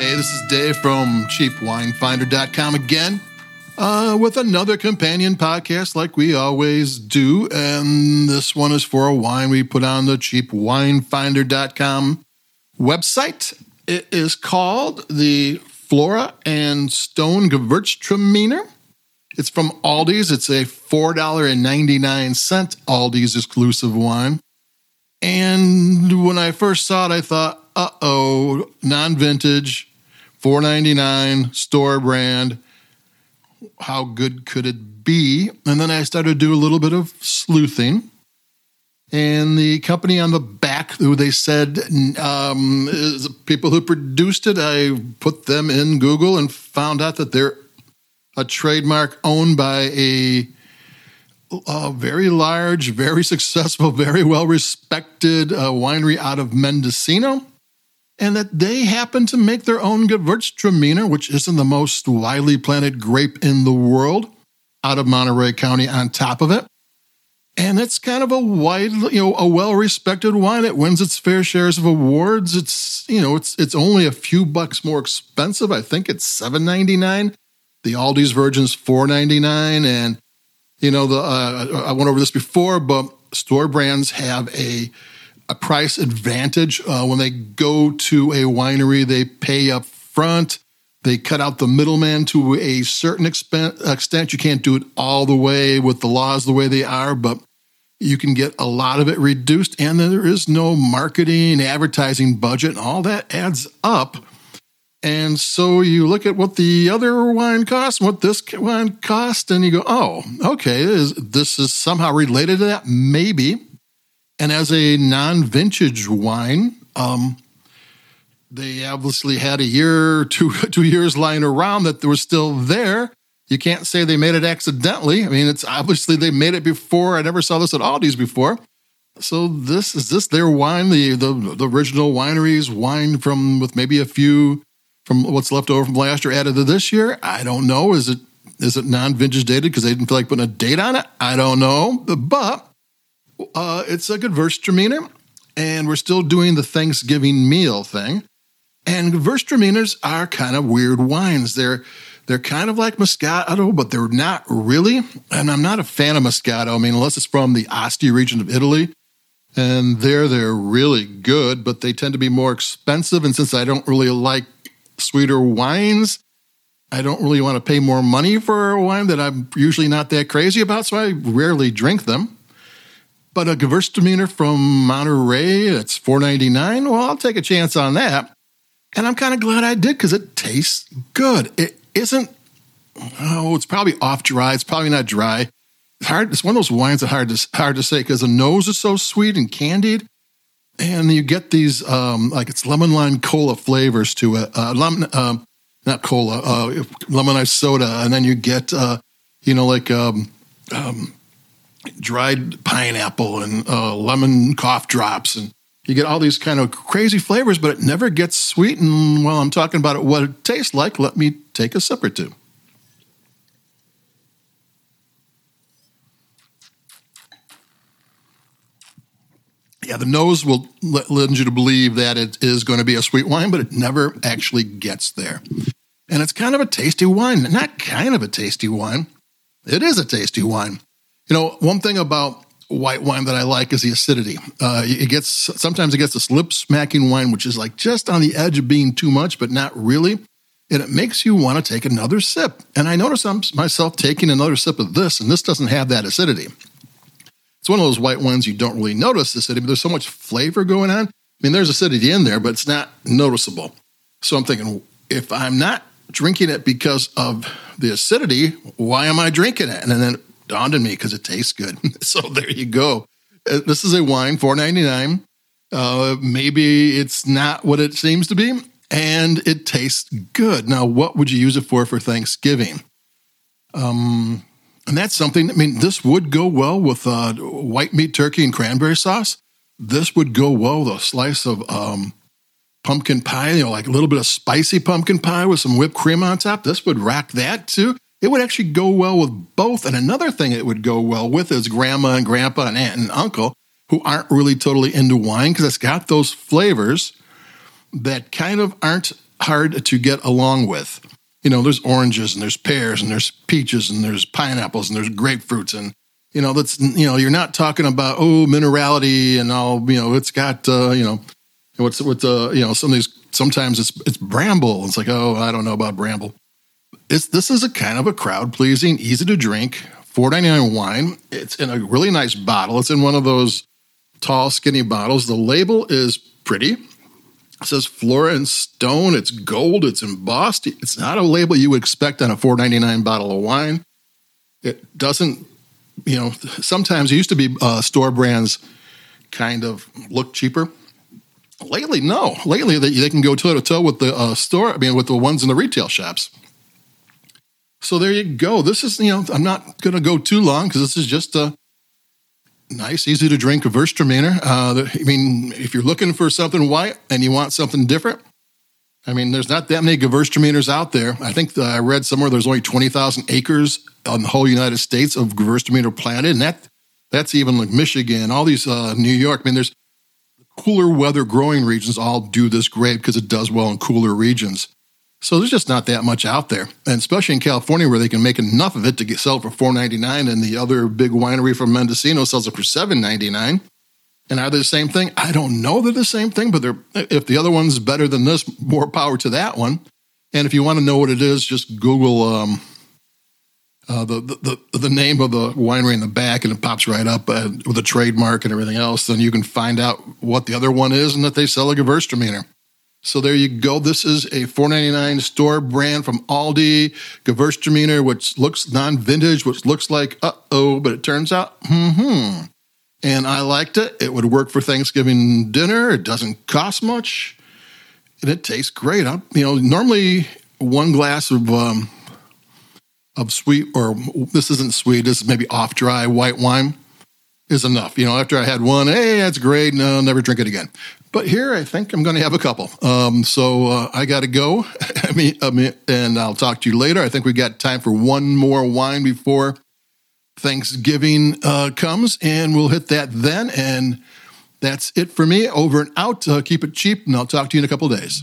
Hey, this is Dave from CheapWineFinder.com again uh, with another companion podcast like we always do. And this one is for a wine we put on the CheapWineFinder.com website. It is called the Flora and Stone Gewürztraminer. It's from Aldi's. It's a $4.99 Aldi's exclusive wine. And when I first saw it, I thought, uh oh, non vintage, Four ninety nine store brand. How good could it be? And then I started to do a little bit of sleuthing. And the company on the back, who they said um, is people who produced it, I put them in Google and found out that they're a trademark owned by a, a very large, very successful, very well respected uh, winery out of Mendocino and that they happen to make their own Gewürztraminer, which isn't the most widely planted grape in the world, out of Monterey County on top of it. And it's kind of a wide, you know, a well-respected wine. It wins its fair shares of awards. It's, you know, it's it's only a few bucks more expensive. I think it's seven ninety nine. The Aldi's Virgin's four ninety nine, and you know, the uh, I went over this before, but store brands have a a price advantage. Uh, when they go to a winery, they pay up front. They cut out the middleman to a certain extent. You can't do it all the way with the laws the way they are, but you can get a lot of it reduced. And then there is no marketing, advertising budget, and all that adds up. And so you look at what the other wine costs, what this wine cost, and you go, oh, okay, is, this is somehow related to that? Maybe. And as a non vintage wine, um, they obviously had a year, two, two years lying around that were still there. You can't say they made it accidentally. I mean, it's obviously they made it before. I never saw this at Aldi's before. So this is this their wine, the the, the original winery's wine from with maybe a few from what's left over from last year added to this year. I don't know. Is it is it non-vintage dated because they didn't feel like putting a date on it? I don't know. But uh, it's a good Gewürztraminer, and we're still doing the Thanksgiving meal thing. And Gewürztraminers are kind of weird wines. They're they're kind of like Moscato, but they're not really. And I'm not a fan of Moscato. I mean, unless it's from the Asti region of Italy. And there, they're really good, but they tend to be more expensive. And since I don't really like sweeter wines, I don't really want to pay more money for a wine that I'm usually not that crazy about. So I rarely drink them. But a Gewürztraminer from Monterey that's four ninety nine. Well, I'll take a chance on that, and I'm kind of glad I did because it tastes good. It isn't. Oh, it's probably off dry. It's probably not dry. It's hard. It's one of those wines that hard to hard to say because the nose is so sweet and candied, and you get these um, like it's lemon lime cola flavors to it. Uh, lemon, uh, not cola, uh, ice soda, and then you get uh, you know like um, um, dried pineapple and uh, lemon cough drops and you get all these kind of crazy flavors, but it never gets sweet. And while I'm talking about it, what it tastes like, let me take a sip or two. Yeah, the nose will lead you to believe that it is going to be a sweet wine, but it never actually gets there. And it's kind of a tasty wine. Not kind of a tasty wine. It is a tasty wine. You know, one thing about white wine that I like is the acidity. Uh, it gets sometimes it gets this lip smacking wine, which is like just on the edge of being too much, but not really. And it makes you want to take another sip. And I notice I'm myself taking another sip of this, and this doesn't have that acidity. It's one of those white wines you don't really notice the acidity, but there's so much flavor going on. I mean, there's acidity in there, but it's not noticeable. So I'm thinking, if I'm not drinking it because of the acidity, why am I drinking it? And then dawned on me because it tastes good. so there you go. Uh, this is a wine, four ninety nine. Uh, maybe it's not what it seems to be, and it tastes good. Now, what would you use it for for Thanksgiving? Um, and that's something. I mean, this would go well with uh, white meat turkey and cranberry sauce. This would go well with a slice of um, pumpkin pie, you know, like a little bit of spicy pumpkin pie with some whipped cream on top. This would rack that too. It would actually go well with both. And another thing it would go well with is grandma and grandpa and aunt and uncle who aren't really totally into wine because it's got those flavors that kind of aren't hard to get along with. You know, there's oranges and there's pears and there's peaches and there's pineapples and there's grapefruits and you know that's you know you're not talking about oh minerality and all you know it's got uh, you know what's what's uh you know some of these sometimes it's it's bramble it's like oh I don't know about bramble. It's this is a kind of a crowd pleasing, easy to drink, four ninety nine wine. It's in a really nice bottle. It's in one of those tall, skinny bottles. The label is pretty. It says Flora and Stone. It's gold. It's embossed. It's not a label you would expect on a four ninety nine bottle of wine. It doesn't, you know, sometimes it used to be uh, store brands kind of look cheaper. Lately, no. Lately, they, they can go toe to toe with the uh, store, I mean, with the ones in the retail shops. So there you go. This is, you know, I'm not going to go too long because this is just a nice, easy to drink Gewürztraminer. Uh, I mean, if you're looking for something white and you want something different, I mean, there's not that many Gewürztraminers out there. I think the, I read somewhere there's only 20,000 acres on the whole United States of Gewürztraminer planted, and that that's even like Michigan, all these uh, New York. I mean, there's cooler weather growing regions all do this great because it does well in cooler regions. So there's just not that much out there, and especially in California where they can make enough of it to get sell it for four ninety nine, and the other big winery from Mendocino sells it for seven ninety nine. And are they the same thing? I don't know they're the same thing, but they're if the other one's better than this, more power to that one. And if you want to know what it is, just Google um, uh, the, the the name of the winery in the back, and it pops right up uh, with a trademark and everything else. Then you can find out what the other one is and that they sell a Gewürztraminer. So there you go. This is a 4.99 store brand from Aldi Gewürztraminer, which looks non-vintage, which looks like uh oh, but it turns out mm hmm. And I liked it. It would work for Thanksgiving dinner. It doesn't cost much, and it tastes great. I, you know, normally one glass of um, of sweet, or this isn't sweet. This is maybe off dry white wine is enough. You know, after I had one, hey, that's great. No, I'll never drink it again. But here, I think I'm going to have a couple. Um, so uh, I got to go. I mean, and I'll talk to you later. I think we got time for one more wine before Thanksgiving uh, comes, and we'll hit that then. And that's it for me. Over and out. Uh, keep it cheap, and I'll talk to you in a couple days.